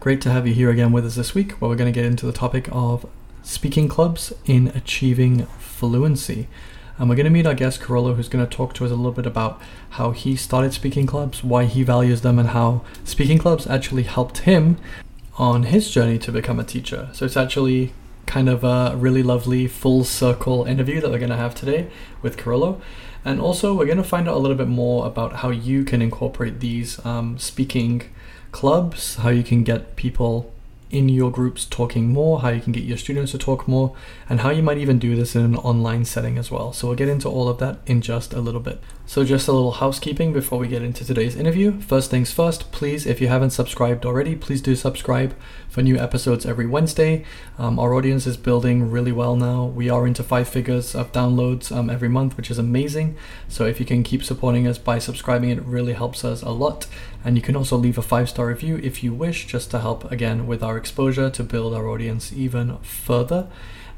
Great to have you here again with us this week, where we're going to get into the topic of speaking clubs in achieving fluency. And we're going to meet our guest, Kyrylo, who's going to talk to us a little bit about how he started speaking clubs, why he values them, and how speaking clubs actually helped him on his journey to become a teacher. So it's actually kind of a really lovely full circle interview that we're going to have today with Kyrylo. And also, we're going to find out a little bit more about how you can incorporate these um, speaking clubs, how you can get people in your groups talking more, how you can get your students to talk more, and how you might even do this in an online setting as well. So we'll get into all of that in just a little bit. So just a little housekeeping before we get into today's interview. First things first, please, if you haven't subscribed already, please do subscribe for new episodes every Wednesday. Um, our audience is building really well now. We are into five figures of downloads um, every month, which is amazing. So if you can keep supporting us by subscribing, it really helps us a lot. And you can also leave a five star review if you wish, just to help again with our exposure to build our audience even further.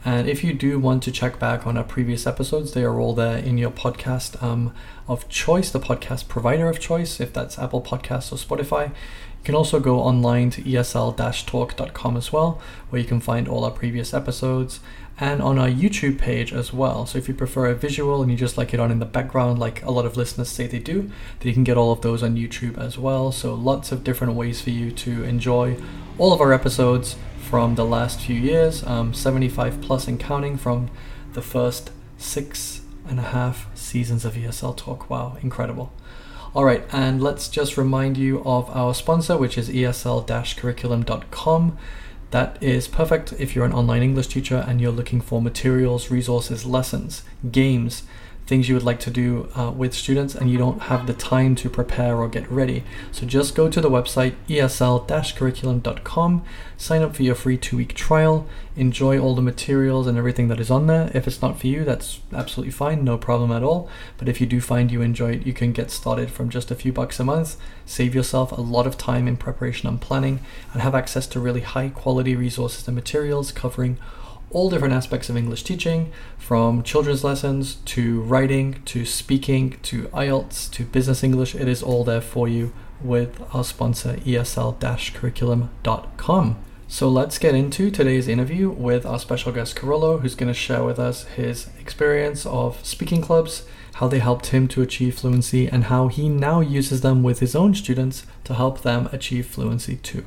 And if you do want to check back on our previous episodes, they are all there in your podcast um, of choice, the podcast provider of choice, if that's Apple Podcasts or Spotify. You can also go online to esl talk.com as well, where you can find all our previous episodes and on our YouTube page as well. So if you prefer a visual and you just like it on in the background, like a lot of listeners say they do, then you can get all of those on YouTube as well. So lots of different ways for you to enjoy all of our episodes from the last few years, um, 75 plus and counting from the first six and a half seasons of ESL Talk. Wow, incredible. All right, and let's just remind you of our sponsor, which is esl curriculum.com. That is perfect if you're an online English teacher and you're looking for materials, resources, lessons, games, things you would like to do uh, with students and you don't have the time to prepare or get ready. So just go to the website esl curriculum.com, sign up for your free two week trial, enjoy all the materials and everything that is on there. If it's not for you, that's absolutely fine, no problem at all. But if you do find you enjoy it, you can get started from just a few bucks a month, save yourself a lot of time in preparation and planning, and have access to really high quality resources and materials covering all different aspects of English teaching, from children's lessons to writing to speaking to IELTS to business English. It is all there for you with our sponsor, esl curriculum.com. So let's get into today's interview with our special guest, Kyrylo, who's going to share with us his experience of speaking clubs, how they helped him to achieve fluency, and how he now uses them with his own students to help them achieve fluency too.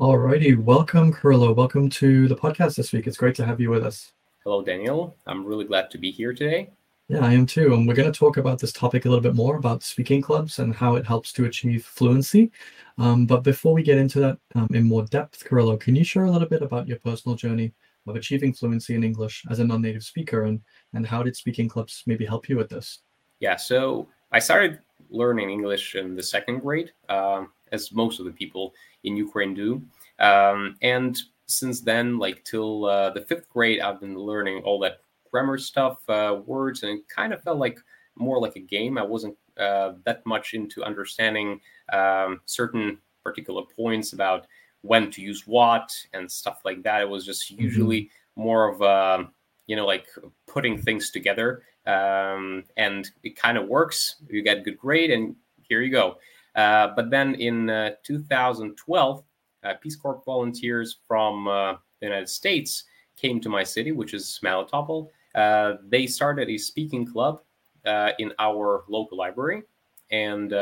Alrighty, welcome, Kyrylo. Welcome to the podcast this week. It's great to have you with us. Hello, Daniel. I'm really glad to be here today. Yeah, I am too. And we're going to talk about this topic a little bit more about speaking clubs and how it helps to achieve fluency. Um, but before we get into that um, in more depth, Kyrylo, can you share a little bit about your personal journey of achieving fluency in English as a non-native speaker, and and how did speaking clubs maybe help you with this? Yeah, so I started learning English in the second grade, um, as most of the people in Ukraine do, um, and since then, like till uh, the fifth grade, I've been learning all that grammar stuff, uh, words, and it kind of felt like more like a game. I wasn't uh, that much into understanding um, certain particular points about when to use what and stuff like that. It was just usually mm-hmm. more of a, you know, like putting things together. Um, and it kind of works. You get good grade, and here you go. Uh, but then in uh, 2012, uh, Peace Corps volunteers from uh, the United States came to my city, which is Melitopol. Uh, they started a speaking club uh, in our local library. And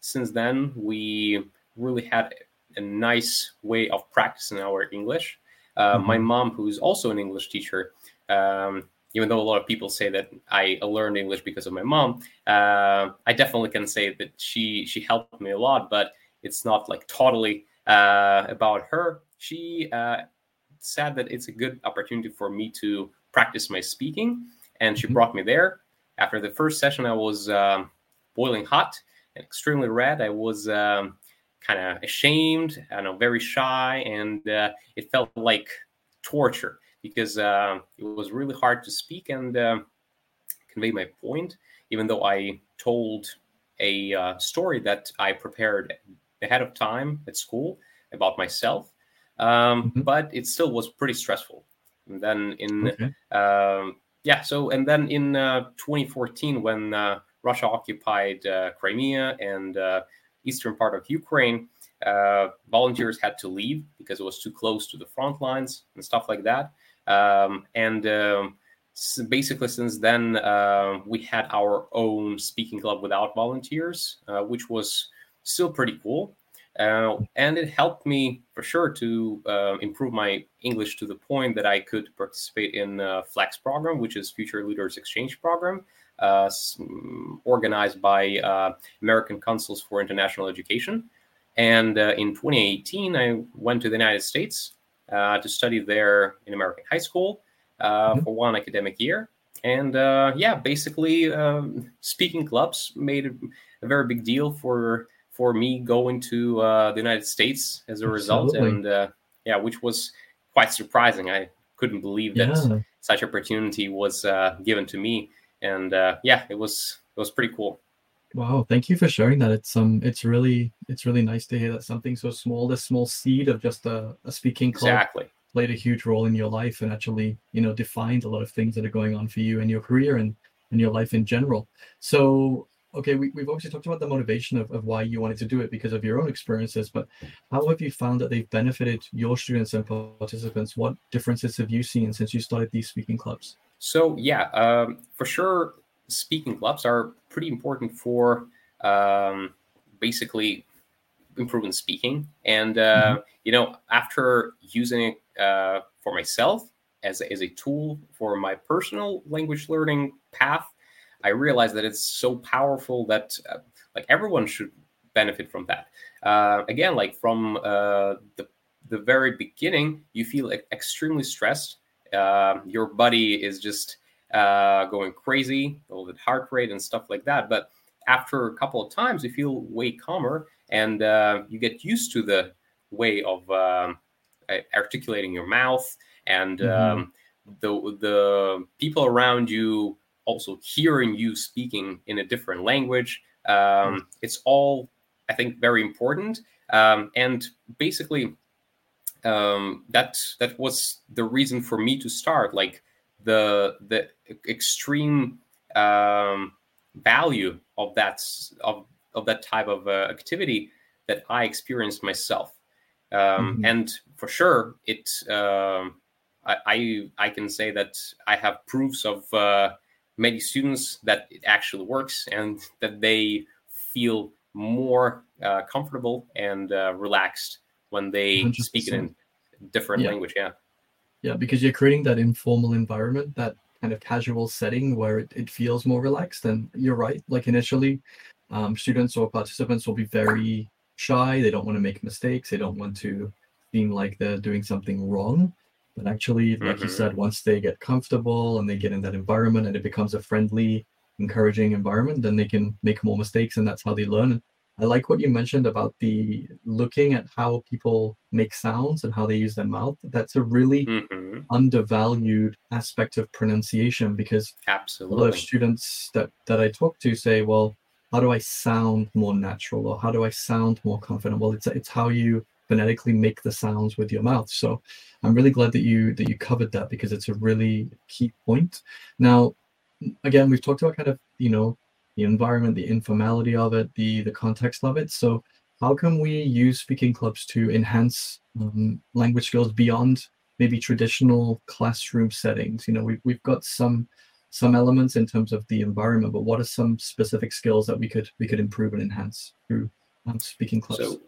since then, we really had a nice way of practicing our English. Mm-hmm. My mom, who is also an English teacher, um, even though a lot of people say that I learned English because of my mom, uh, I definitely can say that she she helped me a lot. But it's not like totally uh, about her. She uh, said that it's a good opportunity for me to practice my speaking, and she mm-hmm. brought me there. After the first session, I was um, boiling hot and extremely red. I was um, kind of ashamed, I know, very shy, and uh, it felt like torture because uh, it was really hard to speak and uh, convey my point, even though I told a uh, story that I prepared ahead of time at school about myself. Um, mm-hmm. But it still was pretty stressful. And then in, okay. Um, yeah, so, and then in uh, 2014, when uh, Russia occupied uh, Crimea and eastern part of Ukraine, volunteers had to leave because it was too close to the front lines and stuff like that. Um, and um, so basically, since then, uh, we had our own speaking club without volunteers, uh, which was still pretty cool. Uh, and it helped me for sure to uh, improve my English to the point that I could participate in uh, FLEX program, which is Future Leaders Exchange program, uh, organized by American Councils for International Education. And in 2018, I went to the United States uh, to study there in American high school uh, mm-hmm. for one academic year. And uh, yeah, basically, um, speaking clubs made a very big deal for for me going to the United States as a result. And yeah, which was quite surprising. I couldn't believe that yeah. such opportunity was uh, given to me, and uh, yeah, it was it was pretty cool. Wow, thank you for sharing that. It's um, it's really it's really nice to hear that something so small, this small seed of just a, a speaking club, exactly played a huge role in your life and actually you know defined a lot of things that are going on for you and your career and and your life in general. So, okay, we, we've obviously talked about the motivation of, of why you wanted to do it because of your own experiences, but how have you found that they've benefited your students and participants? What differences have you seen since you started these speaking clubs? So, yeah, um, for sure, speaking clubs are pretty important for um, basically improving speaking. And, uh, mm-hmm. you know, after using it uh, for myself, as a, as a tool for my personal language learning path, I realized that it's so powerful that uh, like everyone should benefit from that. Uh, again, like from uh, the the very beginning, you feel extremely stressed. Uh, your body is just uh, going crazy, all the heart rate and stuff like that. But after a couple of times, you feel way calmer, and uh, you get used to the way of um, articulating your mouth and mm-hmm. um, the the people around you also hearing you speaking in a different language. Um, mm-hmm. It's all, I think, very important. Um, and basically, um, that that was the reason for me to start. Like the the extreme um, value of that of of that type of uh, activity that I experienced myself. Um, mm-hmm. And for sure, it um, I, I, can say that I have proofs of uh, many students that it actually works and that they feel more uh, comfortable and uh, relaxed when they 100%. speak it in different yeah. language. Yeah. Yeah, because you're creating that informal environment, that kind of casual setting where it, it feels more relaxed. And you're right. Like initially, um, students or participants will be very shy. They don't want to make mistakes. They don't want to seem like they're doing something wrong. But actually, like mm-hmm. you said, once they get comfortable and they get in that environment and it becomes a friendly, encouraging environment, then they can make more mistakes and that's how they learn. I like what you mentioned about the looking at how people make sounds and how they use their mouth. That's a really mm-hmm. undervalued aspect of pronunciation because Absolutely. a lot of students that, that I talk to say, well, how do I sound more natural or how do I sound more confident? Well, it's it's how you phonetically make the sounds with your mouth. So I'm really glad that you that you covered that because it's a really key point. Now, again, we've talked about kind of you know the environment, the informality of it, the the context of it. So how can we use speaking clubs to enhance um, language skills beyond maybe traditional classroom settings? You know, we've we've got some some elements in terms of the environment, but what are some specific skills that we could we could improve and enhance through um, speaking clubs? So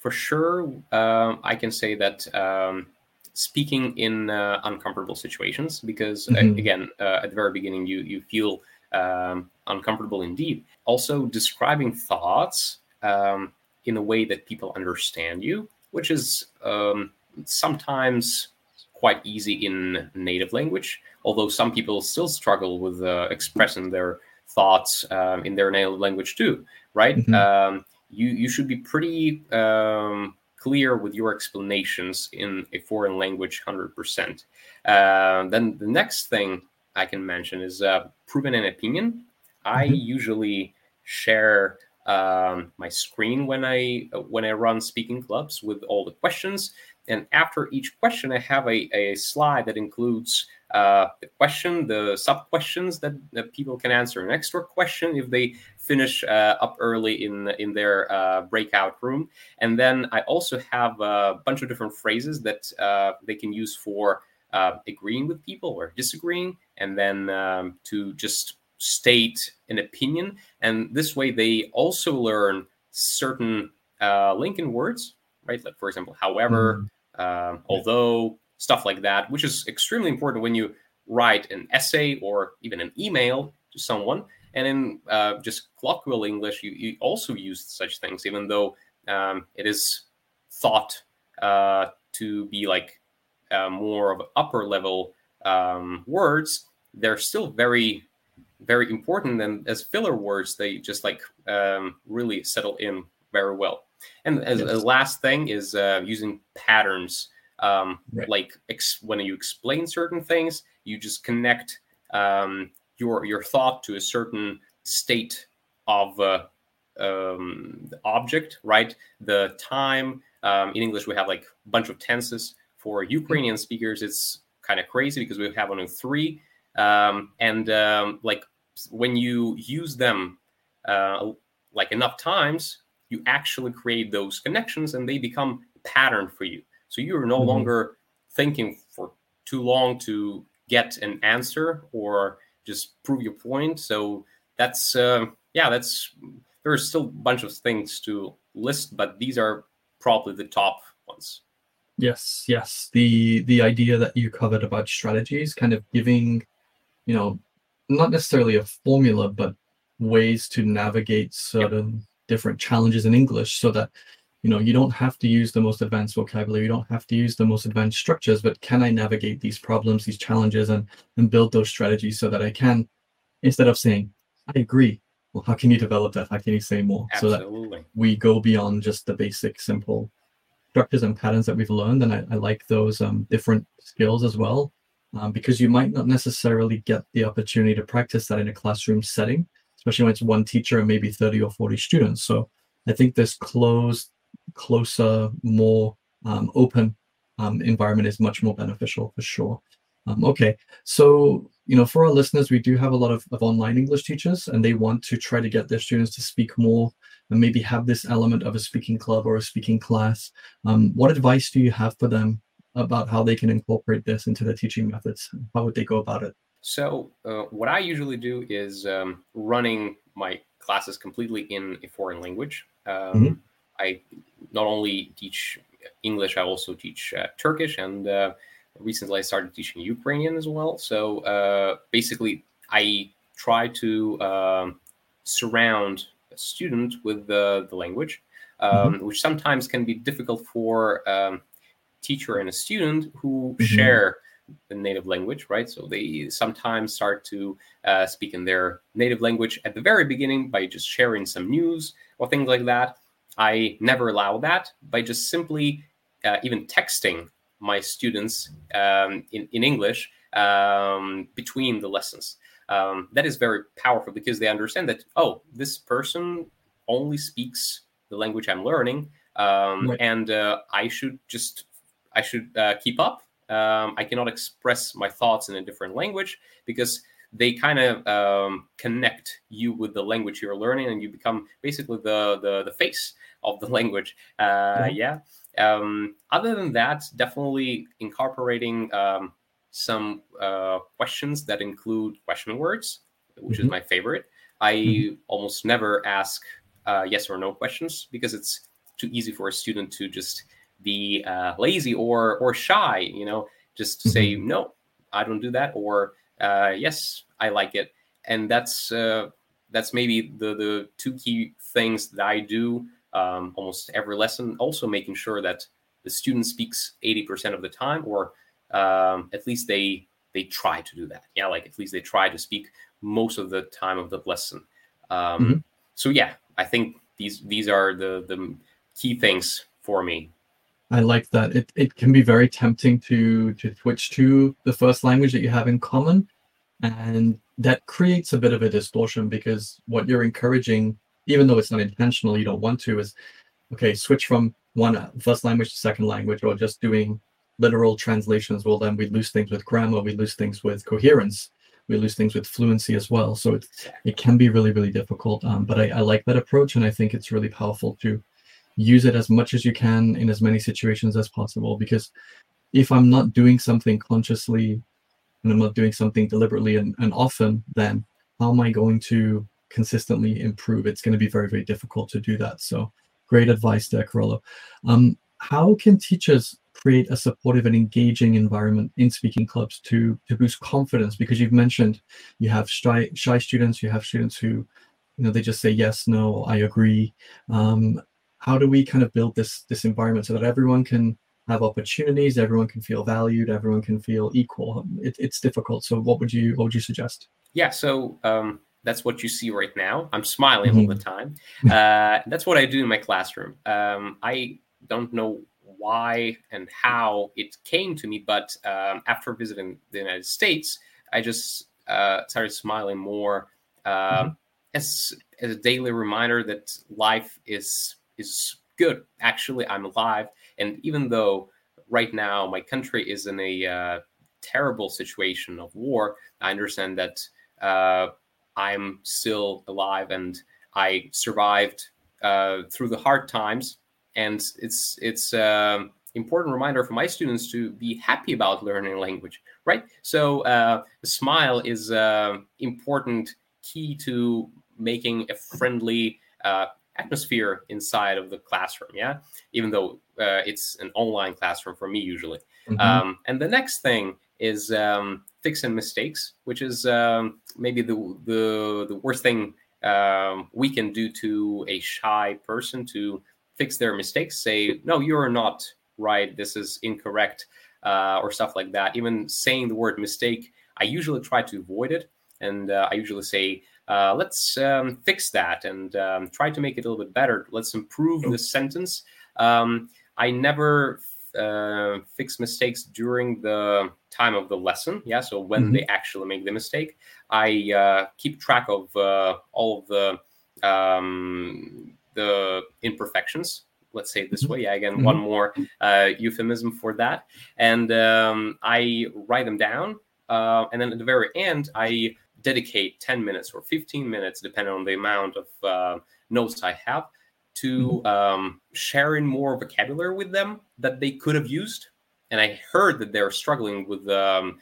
for sure, um, I can say that um, speaking in uh, uncomfortable situations, because uh, mm-hmm. uh, again, uh, at the very beginning, you you feel um, uncomfortable indeed. Also, describing thoughts um, in a way that people understand you, which is um, sometimes quite easy in native language. Although some people still struggle with uh, expressing their thoughts um, in their native language too, right? Mm-hmm you you should be pretty um, clear with your explanations in a foreign language 100%. Uh, then the next thing I can mention is uh, proving an opinion. I mm-hmm. usually share um, my screen when I when I run speaking clubs with all the questions. And after each question, I have a, a slide that includes uh, the question, the sub questions that, that people can answer, an extra question if they finish uh, up early in in their uh, breakout room, and then I also have a bunch of different phrases that uh, they can use for uh, agreeing with people or disagreeing, and then um, to just state an opinion, and this way they also learn certain uh, linking words, right? Like for example, however, mm. although stuff like that, which is extremely important when you write an essay or even an email to someone. And in uh, just colloquial English, you, you, also use such things, even though um, it is thought uh, to be like uh, more of upper level um, words. They're still very, very important. And as filler words, they just like um, really settle in very well. And as yes. a last thing is uh, using patterns um, right. Like ex- when you explain certain things, you just connect um, your your thought to a certain state of uh, um, the object, right? The time. Um, in English, we have like a bunch of tenses. For Ukrainian speakers, it's kind of crazy because we have only three um, and um, like when you use them uh, like enough times, you actually create those connections, and they become a pattern for you. So you are no Mhm. longer thinking for too long to get an answer or just prove your point. So that's uh, yeah, that's there's still a bunch of things to list, but these are probably the top ones. Yes, yes. The the idea that you covered about strategies, kind of giving, you know, not necessarily a formula, but ways to navigate certain different challenges in English so that, you know, you don't have to use the most advanced vocabulary, you don't have to use the most advanced structures, but can I navigate these problems, these challenges and and build those strategies so that I can, instead of saying, I agree. Well, how can you develop that? How can you say more? So that we go beyond just the basic simple structures and patterns that we've learned and i, I like those um, different skills as well. Um, because you might not necessarily get the opportunity to practice that in a classroom setting especially when it's one teacher and maybe 30 or 40 students. So i think this closed closer more um, open um, environment is much more beneficial for sure. Um, okay. So you know for our listeners we do have a lot of, of online english teachers and they want to try to get their students to speak more and maybe have this element of a speaking club or a speaking class. Um, what advice do you have for them about how they can incorporate this into their teaching methods? How would they go about it? So, uh, what I usually do is um, running my classes completely in a foreign language. Um, Mhm. I not only teach English, I also teach uh, Turkish, and uh, recently I started teaching Ukrainian as well. So, uh, basically, I try to um, surround a student with the, the language, um, which sometimes can be difficult for um, teacher and a student who Mhm. share the native language, right? So they sometimes start to uh, speak in their native language at the very beginning by just sharing some news or things like that. I never allow that by just simply uh, even texting my students um, in, in English um, between the lessons. Um, that is very powerful because they understand that, oh, this person only speaks the language I'm learning, um, Right. and uh, I should just I should uh, keep up. Um, I cannot express my thoughts in a different language because they kind of um, connect you with the language you're learning, and you become basically the the, the face of the language. Uh, yeah. Um, other than that, definitely incorporating um, some uh, questions that include question words, which is Mhm. my favorite. I Mhm. almost never ask uh, yes or no questions because it's too easy for a student to just be uh, lazy or or shy. You know, just say no, I don't do that, or uh, yes, I like it, and that's uh, that's maybe the the two key things that I do um, almost every lesson. Also, making sure that the student speaks eighty percent of the time, or um, at least they they try to do that. Yeah, like at least they try to speak most of the time of the lesson. Um, Mhm. So yeah, I think these these are the the key things for me. I like that. It it can be very tempting to to switch to the first language that you have in common, and that creates a bit of a distortion because what you're encouraging, even though it's not intentional, you don't want to, is okay, switch from one uh, language to second language, or just doing literal translations. Well, then we lose things with grammar, we lose things with coherence, we lose things with fluency as well. So it it can be really really difficult. Um, but I, I like that approach, and I think it's really powerful to use it as much as you can in as many situations as possible because if i'm not doing something consciously and i'm not doing something deliberately and, and often then how am i going to consistently improve it's going to be very very difficult to do that so great advice there Kyrylo um, how can teachers create a supportive and engaging environment in speaking clubs to to boost confidence because you've mentioned you have shy shy students you have students who you know they just say yes no i agree um, how do we kind of build this this environment so that everyone can have opportunities everyone can feel valued everyone can feel equal it, it's difficult so what would you what would you suggest Yeah, so um, that's what you see right now. I'm smiling all the time. Uh, that's what I do in my classroom. Um, I don't know why and how it came to me, but um, after visiting the United States, I just uh, started smiling more um, as as a daily reminder that life is is good. Actually, I'm alive, and even though right now my country is in a uh, terrible situation of war, I understand that uh, I'm still alive and I survived uh, through the hard times. And it's it's uh, important reminder for my students to be happy about learning language, right? So uh, the smile is uh, important key to making a friendly uh, atmosphere inside of the classroom. Yeah, even though uh, it's an online classroom for me usually. Mm-hmm. Um, and the next thing is um, fixing mistakes, which is um, maybe the the the worst thing um, we can do to a shy person to fix their mistakes. Say, no, you're not right. This is incorrect, uh, or stuff like that. Even saying the word mistake, I usually try to avoid it, and uh, I usually say, uh, let's um, fix that and um, try to make it a little bit better. Let's improve the sentence. Um, I never uh, fix mistakes during the time of the lesson. Yeah, so when mm-hmm. they actually make the mistake, I uh, keep track of uh, all of the um, the imperfections. Let's say it this mm-hmm. way. Yeah, again, mm-hmm. one more uh, euphemism for that, and um, I write them down. Uh, and then at the very end, I dedicate 10 minutes or 15 minutes, depending on the amount of uh, notes I have, to mm-hmm. um, sharing more vocabulary with them that they could have used. And I heard that they're struggling with um,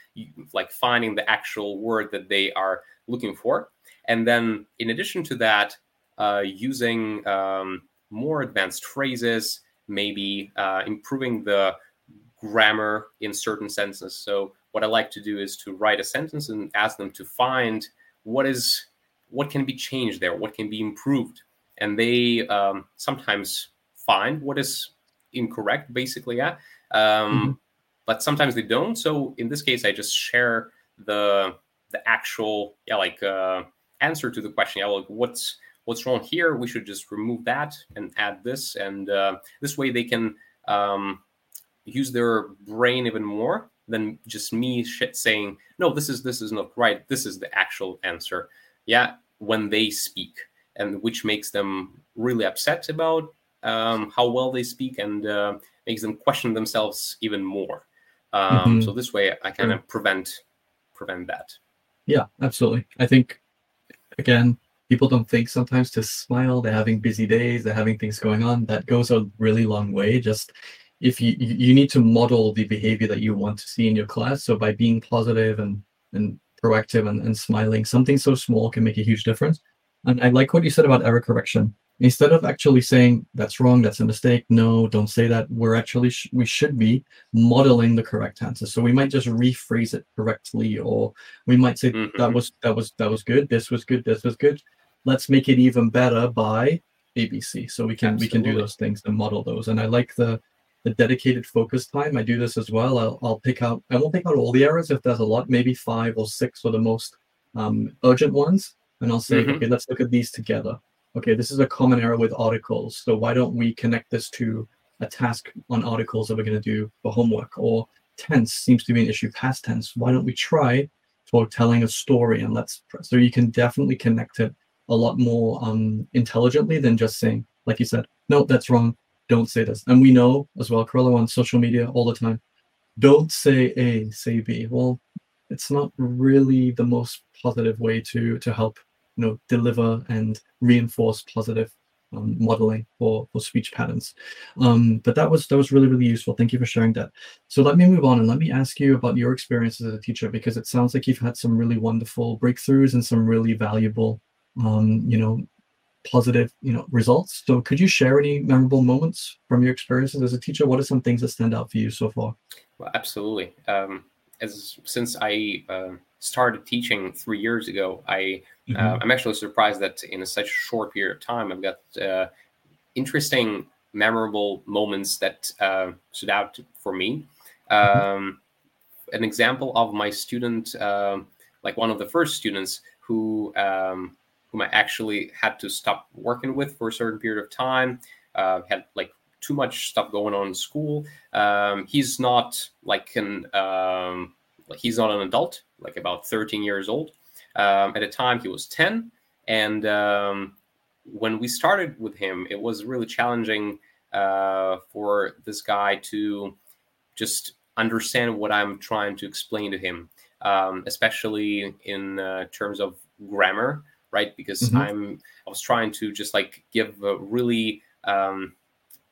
like finding the actual word that they are looking for. And then, in addition to that, uh, using um, more advanced phrases, maybe uh, improving the grammar in certain sentences. So what I like to do is to write a sentence and ask them to find what is what can be changed there, what can be improved, and they um, sometimes find what is incorrect, basically, yeah. Um, mm-hmm. But sometimes they don't. So in this case, I just share the the actual yeah like uh, answer to the question. Yeah, like what's what's wrong here? We should just remove that and add this, and uh, this way they can um, use their brain even more than just me saying no this is this is not right this is the actual answer yeah when they speak and which makes them really upset about um, how well they speak and uh, makes them question themselves even more um, mm-hmm. so this way i kind of prevent prevent that yeah absolutely i think again people don't think sometimes to smile they're having busy days they're having things going on. That goes a really long way. Just if you you need to model the behavior that you want to see in your class. So by being positive and and proactive and, and smiling something so small can make a huge difference. And i like what you said about error correction. Instead of actually saying that's wrong that's a mistake no don't say that we're actually sh- we should be modeling the correct answer. So we might just rephrase it correctly or we might say mm-hmm. that was that was that was good. This was good. This was good let's make it even better by abc so we can Absolutely. we can do those things and model those and i like the the dedicated focus time. I do this as well. I'll, I'll pick out, I won't pick out all the errors if there's a lot, maybe five or six for the most um, urgent ones. And I'll say, mm-hmm. okay, let's look at these together. Okay, this is a common error with articles. So why don't we connect this to a task on articles that we're going to do for homework? Or tense seems to be an issue, past tense. Why don't we try for telling a story and let's, so you can definitely connect it a lot more um, intelligently than just saying, like you said, no, that's wrong don't say this. And we know as well, Kyrylo on social media all the time, don't say A, say B. Well, it's not really the most positive way to to help you know deliver and reinforce positive um, modeling for, for speech patterns. Um, but that was that was really really useful. Thank you for sharing that. So let me move on and let me ask you about your experience as a teacher because it sounds like you've had some really wonderful breakthroughs and some really valuable um, you know positive you know results. So could you share any memorable moments from your experiences as a teacher? What are some things that stand out for you so far? Well absolutely. Um, as since i uh, started teaching three years ago i uh, mm-hmm. uh, i'm actually surprised that in such a short period of time i've got uh, interesting memorable moments that uh, stood out for me. Mm-hmm. um, an example of my student um, like one of the first students who um, whom I actually had to stop working with for a certain period of time. Uh, had like too much stuff going on in school. Um, he's not like an um, he's not an adult, like about 13 years old. Um, at the time, he was 10, and um, when we started with him, it was really challenging uh, for this guy to just understand what I'm trying to explain to him, um, especially in uh, terms of grammar, right? Because Mhm. I'm I was trying to just like give a really um,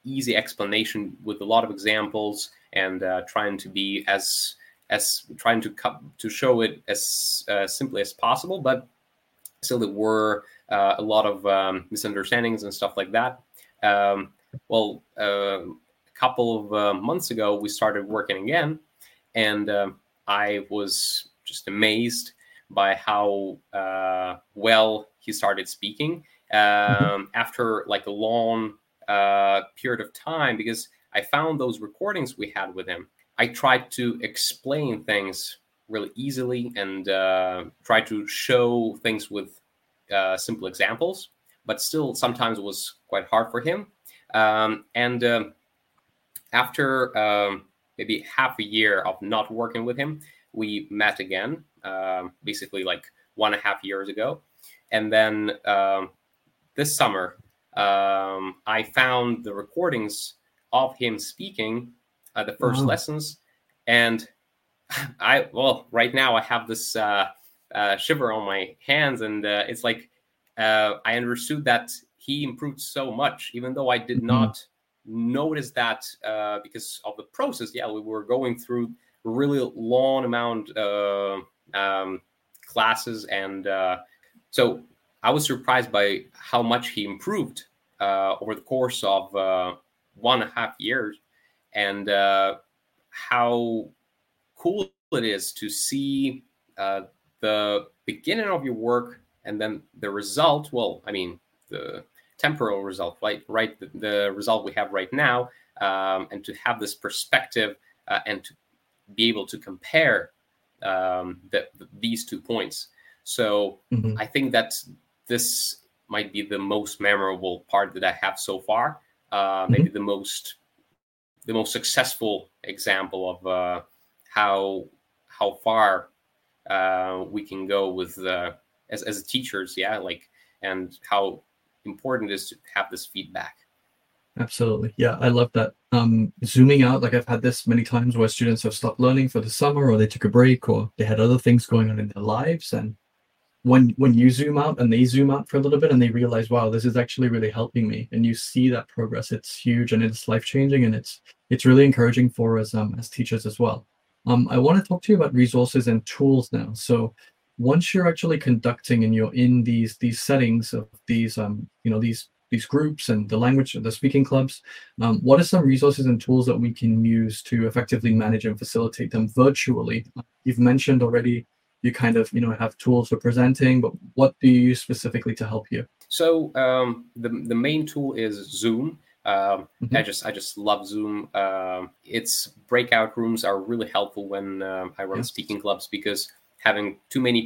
easy explanation with a lot of examples and uh, trying to be as as trying to cut to show it as uh, simply as possible, but still there were uh, a lot of um, misunderstandings and stuff like that. Um, well, uh, a couple of uh, months ago, we started working again, and um I was just amazed by how uh, well he started speaking um, after like a long uh, period of time because I found those recordings we had with him. I tried to explain things really easily and uh, try to show things with uh, simple examples, but still sometimes it was quite hard for him. Um, and um, after um, maybe half a year of not working with him, we met again, um, basically like one and a half years ago. And then um, this summer, um, I found the recordings of him speaking uh, the first Wow. lessons. And I, well, right now I have this uh, uh, shiver on my hands, and uh, it's like uh, I understood that he improved so much, even though I did Mhm. not notice that uh, because of the process. Yeah, we were going through really long amount uh, um, classes, and uh, so I was surprised by how much he improved uh, over the course of uh, one and a half years, and uh, how cool it is to see uh, the beginning of your work and then the result. Well, I mean the temporal result, right? Right, the, the result we have right now, um, and to have this perspective uh, and to be able to compare um, the, these two points. So Mhm. I think that this might be the most memorable part that I have so far. Uh, maybe the most the most successful example of uh, how how far uh, we can go with uh, as as teachers, yeah, like and how important it is to have this feedback. Absolutely. Yeah, I love that. Um, zooming out, like I've had this many times where students have stopped learning for the summer or they took a break or they had other things going on in their lives. And when when you zoom out and they zoom out for a little bit and they realize, wow, this is actually really helping me, and you see that progress, it's huge and it's life changing and it's it's really encouraging for us um, as teachers as well. Um, I want to talk to you about resources and tools now. So once you're actually conducting and you're in these these settings of these um, you know these these groups and the language of the speaking clubs um, what are some resources and tools that we can use to effectively manage and facilitate them virtually you've mentioned already you kind of you know have tools for presenting but what do you use specifically to help you So um, the the main tool is Zoom. Um, Mhm. I just I just love Zoom. Um, its breakout rooms are really helpful when um I run Yes. speaking clubs because having too many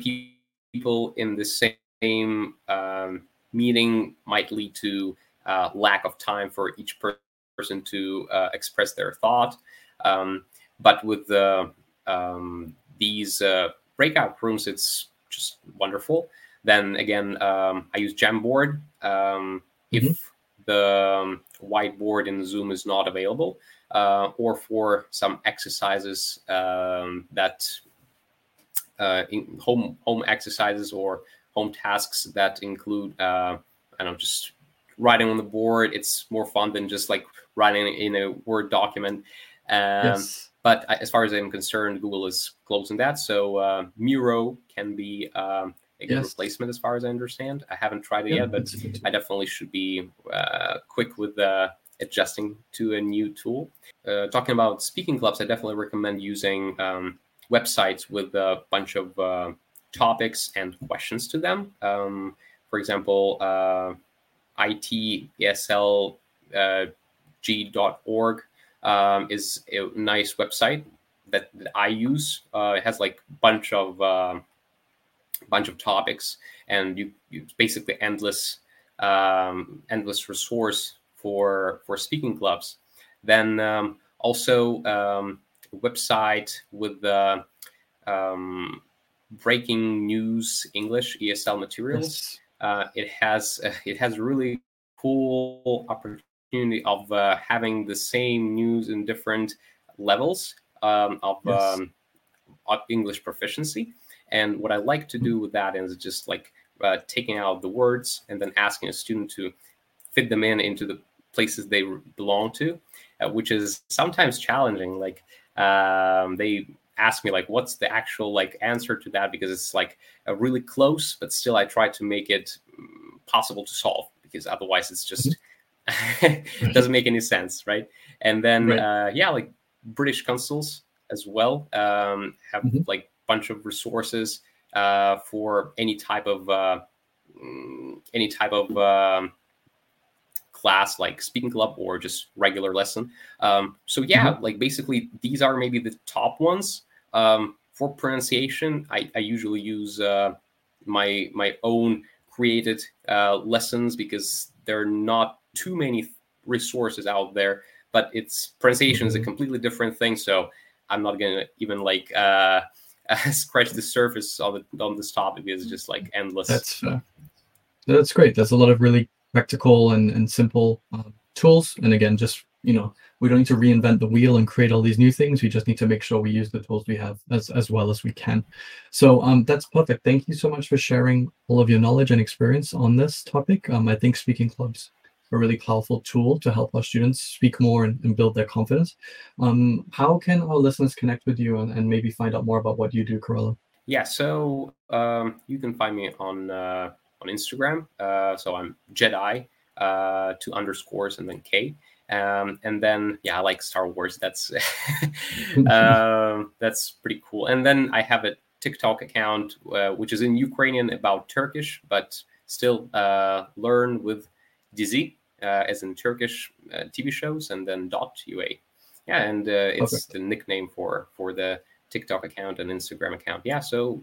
people in the same um, meeting might lead to uh, lack of time for each per- person to uh, express their thought. Um, but with the um, these uh, breakout rooms, it's just wonderful. Then again, um, I use Jamboard. Um, If the um, whiteboard in Zoom is not available, uh, or for some exercises um, that uh, in home home exercises or home tasks that include uh, I don't know just writing on the board. It's more fun than just like writing in a Word document. Um, yes but as far as I'm concerned, Google is closing that. So uh, Miro can be um, a good Yes. replacement, as far as I understand. I haven't tried it Yeah, yet, but that's a good I definitely should be uh, quick with uh, adjusting to a new tool. Uh, talking about speaking clubs, I definitely recommend using um, websites with a bunch of uh, topics and questions to them. Um, for example, uh, ITESL uh, um, is a nice website that, that I use. Uh, it has like bunch of uh, bunch of topics, and you, you basically endless um, endless resource for for speaking clubs. Then um, also um, a website with uh, um, breaking news English ESL materials yes uh, it has uh, it has really cool opportunity of uh, having the same news in different levels um, of, Yes. um, of English proficiency. And what I like to do with that is just like uh, taking out the words and then asking a student to fit them in into the places they belong to, uh, which is sometimes challenging. Like um, they ask me like, "What's the actual like answer to that?" Because it's like a really close, but still I try to make it mm, possible to solve because otherwise it's just it doesn't make any sense, right? And then Right. uh, yeah, like British Councils as well um, have Mhm. like bunch of resources uh, for any type of uh, mm, any type of um, class like speaking club or just regular lesson. Um, so yeah, like basically these are maybe the top ones. Um, for pronunciation, I, I usually use uh, my my own created uh, lessons because there are not too many resources out there. But it's pronunciation is a completely different thing. So I'm not gonna even like uh, scratch the surface on the, on this topic because it's just like endless. That's fair. That's great. There's a lot of really practical and, and simple um, tools. And again, just, you know, we don't need to reinvent the wheel and create all these new things. We just need to make sure we use the tools we have as, as well as we can. So um, that's perfect. Thank you so much for sharing all of your knowledge and experience on this topic. Um, I think speaking clubs are a really powerful tool to help our students speak more and, and build their confidence. Um, how can our listeners connect with you and, and maybe find out more about what you do, Kyrylo? Yeah, so um, you can find me on uh, on Instagram. Uh, so I'm Jedi, uh, two underscores and then K. Um, and then yeah, I like Star Wars. That's um, that's pretty cool. And then I have a TikTok account uh, which is in Ukrainian about Turkish, but still uh, learn with Dizi, uh, as in Turkish uh, TV shows, and then dot ua. Yeah, and uh, it's Perfect. the nickname for for the TikTok account and Instagram account. Yeah, so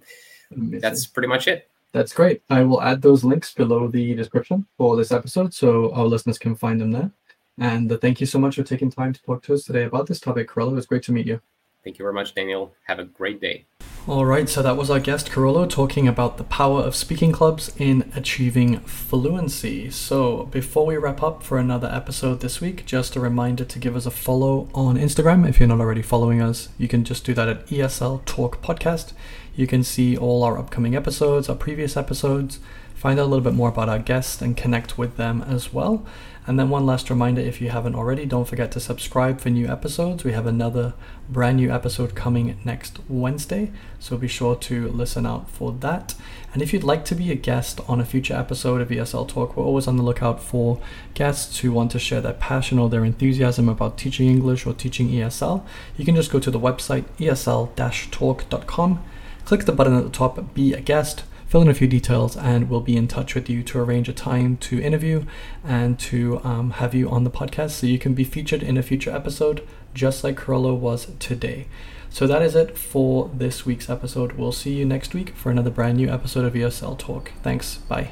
Amazing. that's pretty much it. That's great. I will add those links below the description for this episode so our listeners can find them there. And uh, thank you so much for taking time to talk to us today about this topic, Kyrylo. It was great to meet you. Thank you very much, Daniel. Have a great day. All right, so that was our guest Kyrylo talking about the power of speaking clubs in achieving fluency. So, before we wrap up for another episode this week, just a reminder to give us a follow on Instagram. If you're not already following us, you can just do that at ESL Talk Podcast. You can see all our upcoming episodes, our previous episodes, find out a little bit more about our guests, and connect with them as well. And then, one last reminder if you haven't already, don't forget to subscribe for new episodes. We have another brand new episode coming next Wednesday, so be sure to listen out for that. And if you'd like to be a guest on a future episode of ESL Talk, we're always on the lookout for guests who want to share their passion or their enthusiasm about teaching English or teaching ESL. You can just go to the website esl talk.com, click the button at the top, Be a Guest fill in a few details and we'll be in touch with you to arrange a time to interview and to um, have you on the podcast so you can be featured in a future episode just like Kyrylo was today. So that is it for this week's episode. We'll see you next week for another brand new episode of ESL Talk. Thanks. Bye.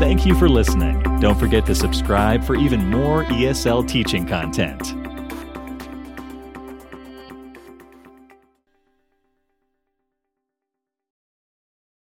Thank you for listening. Don't forget to subscribe for even more ESL teaching content.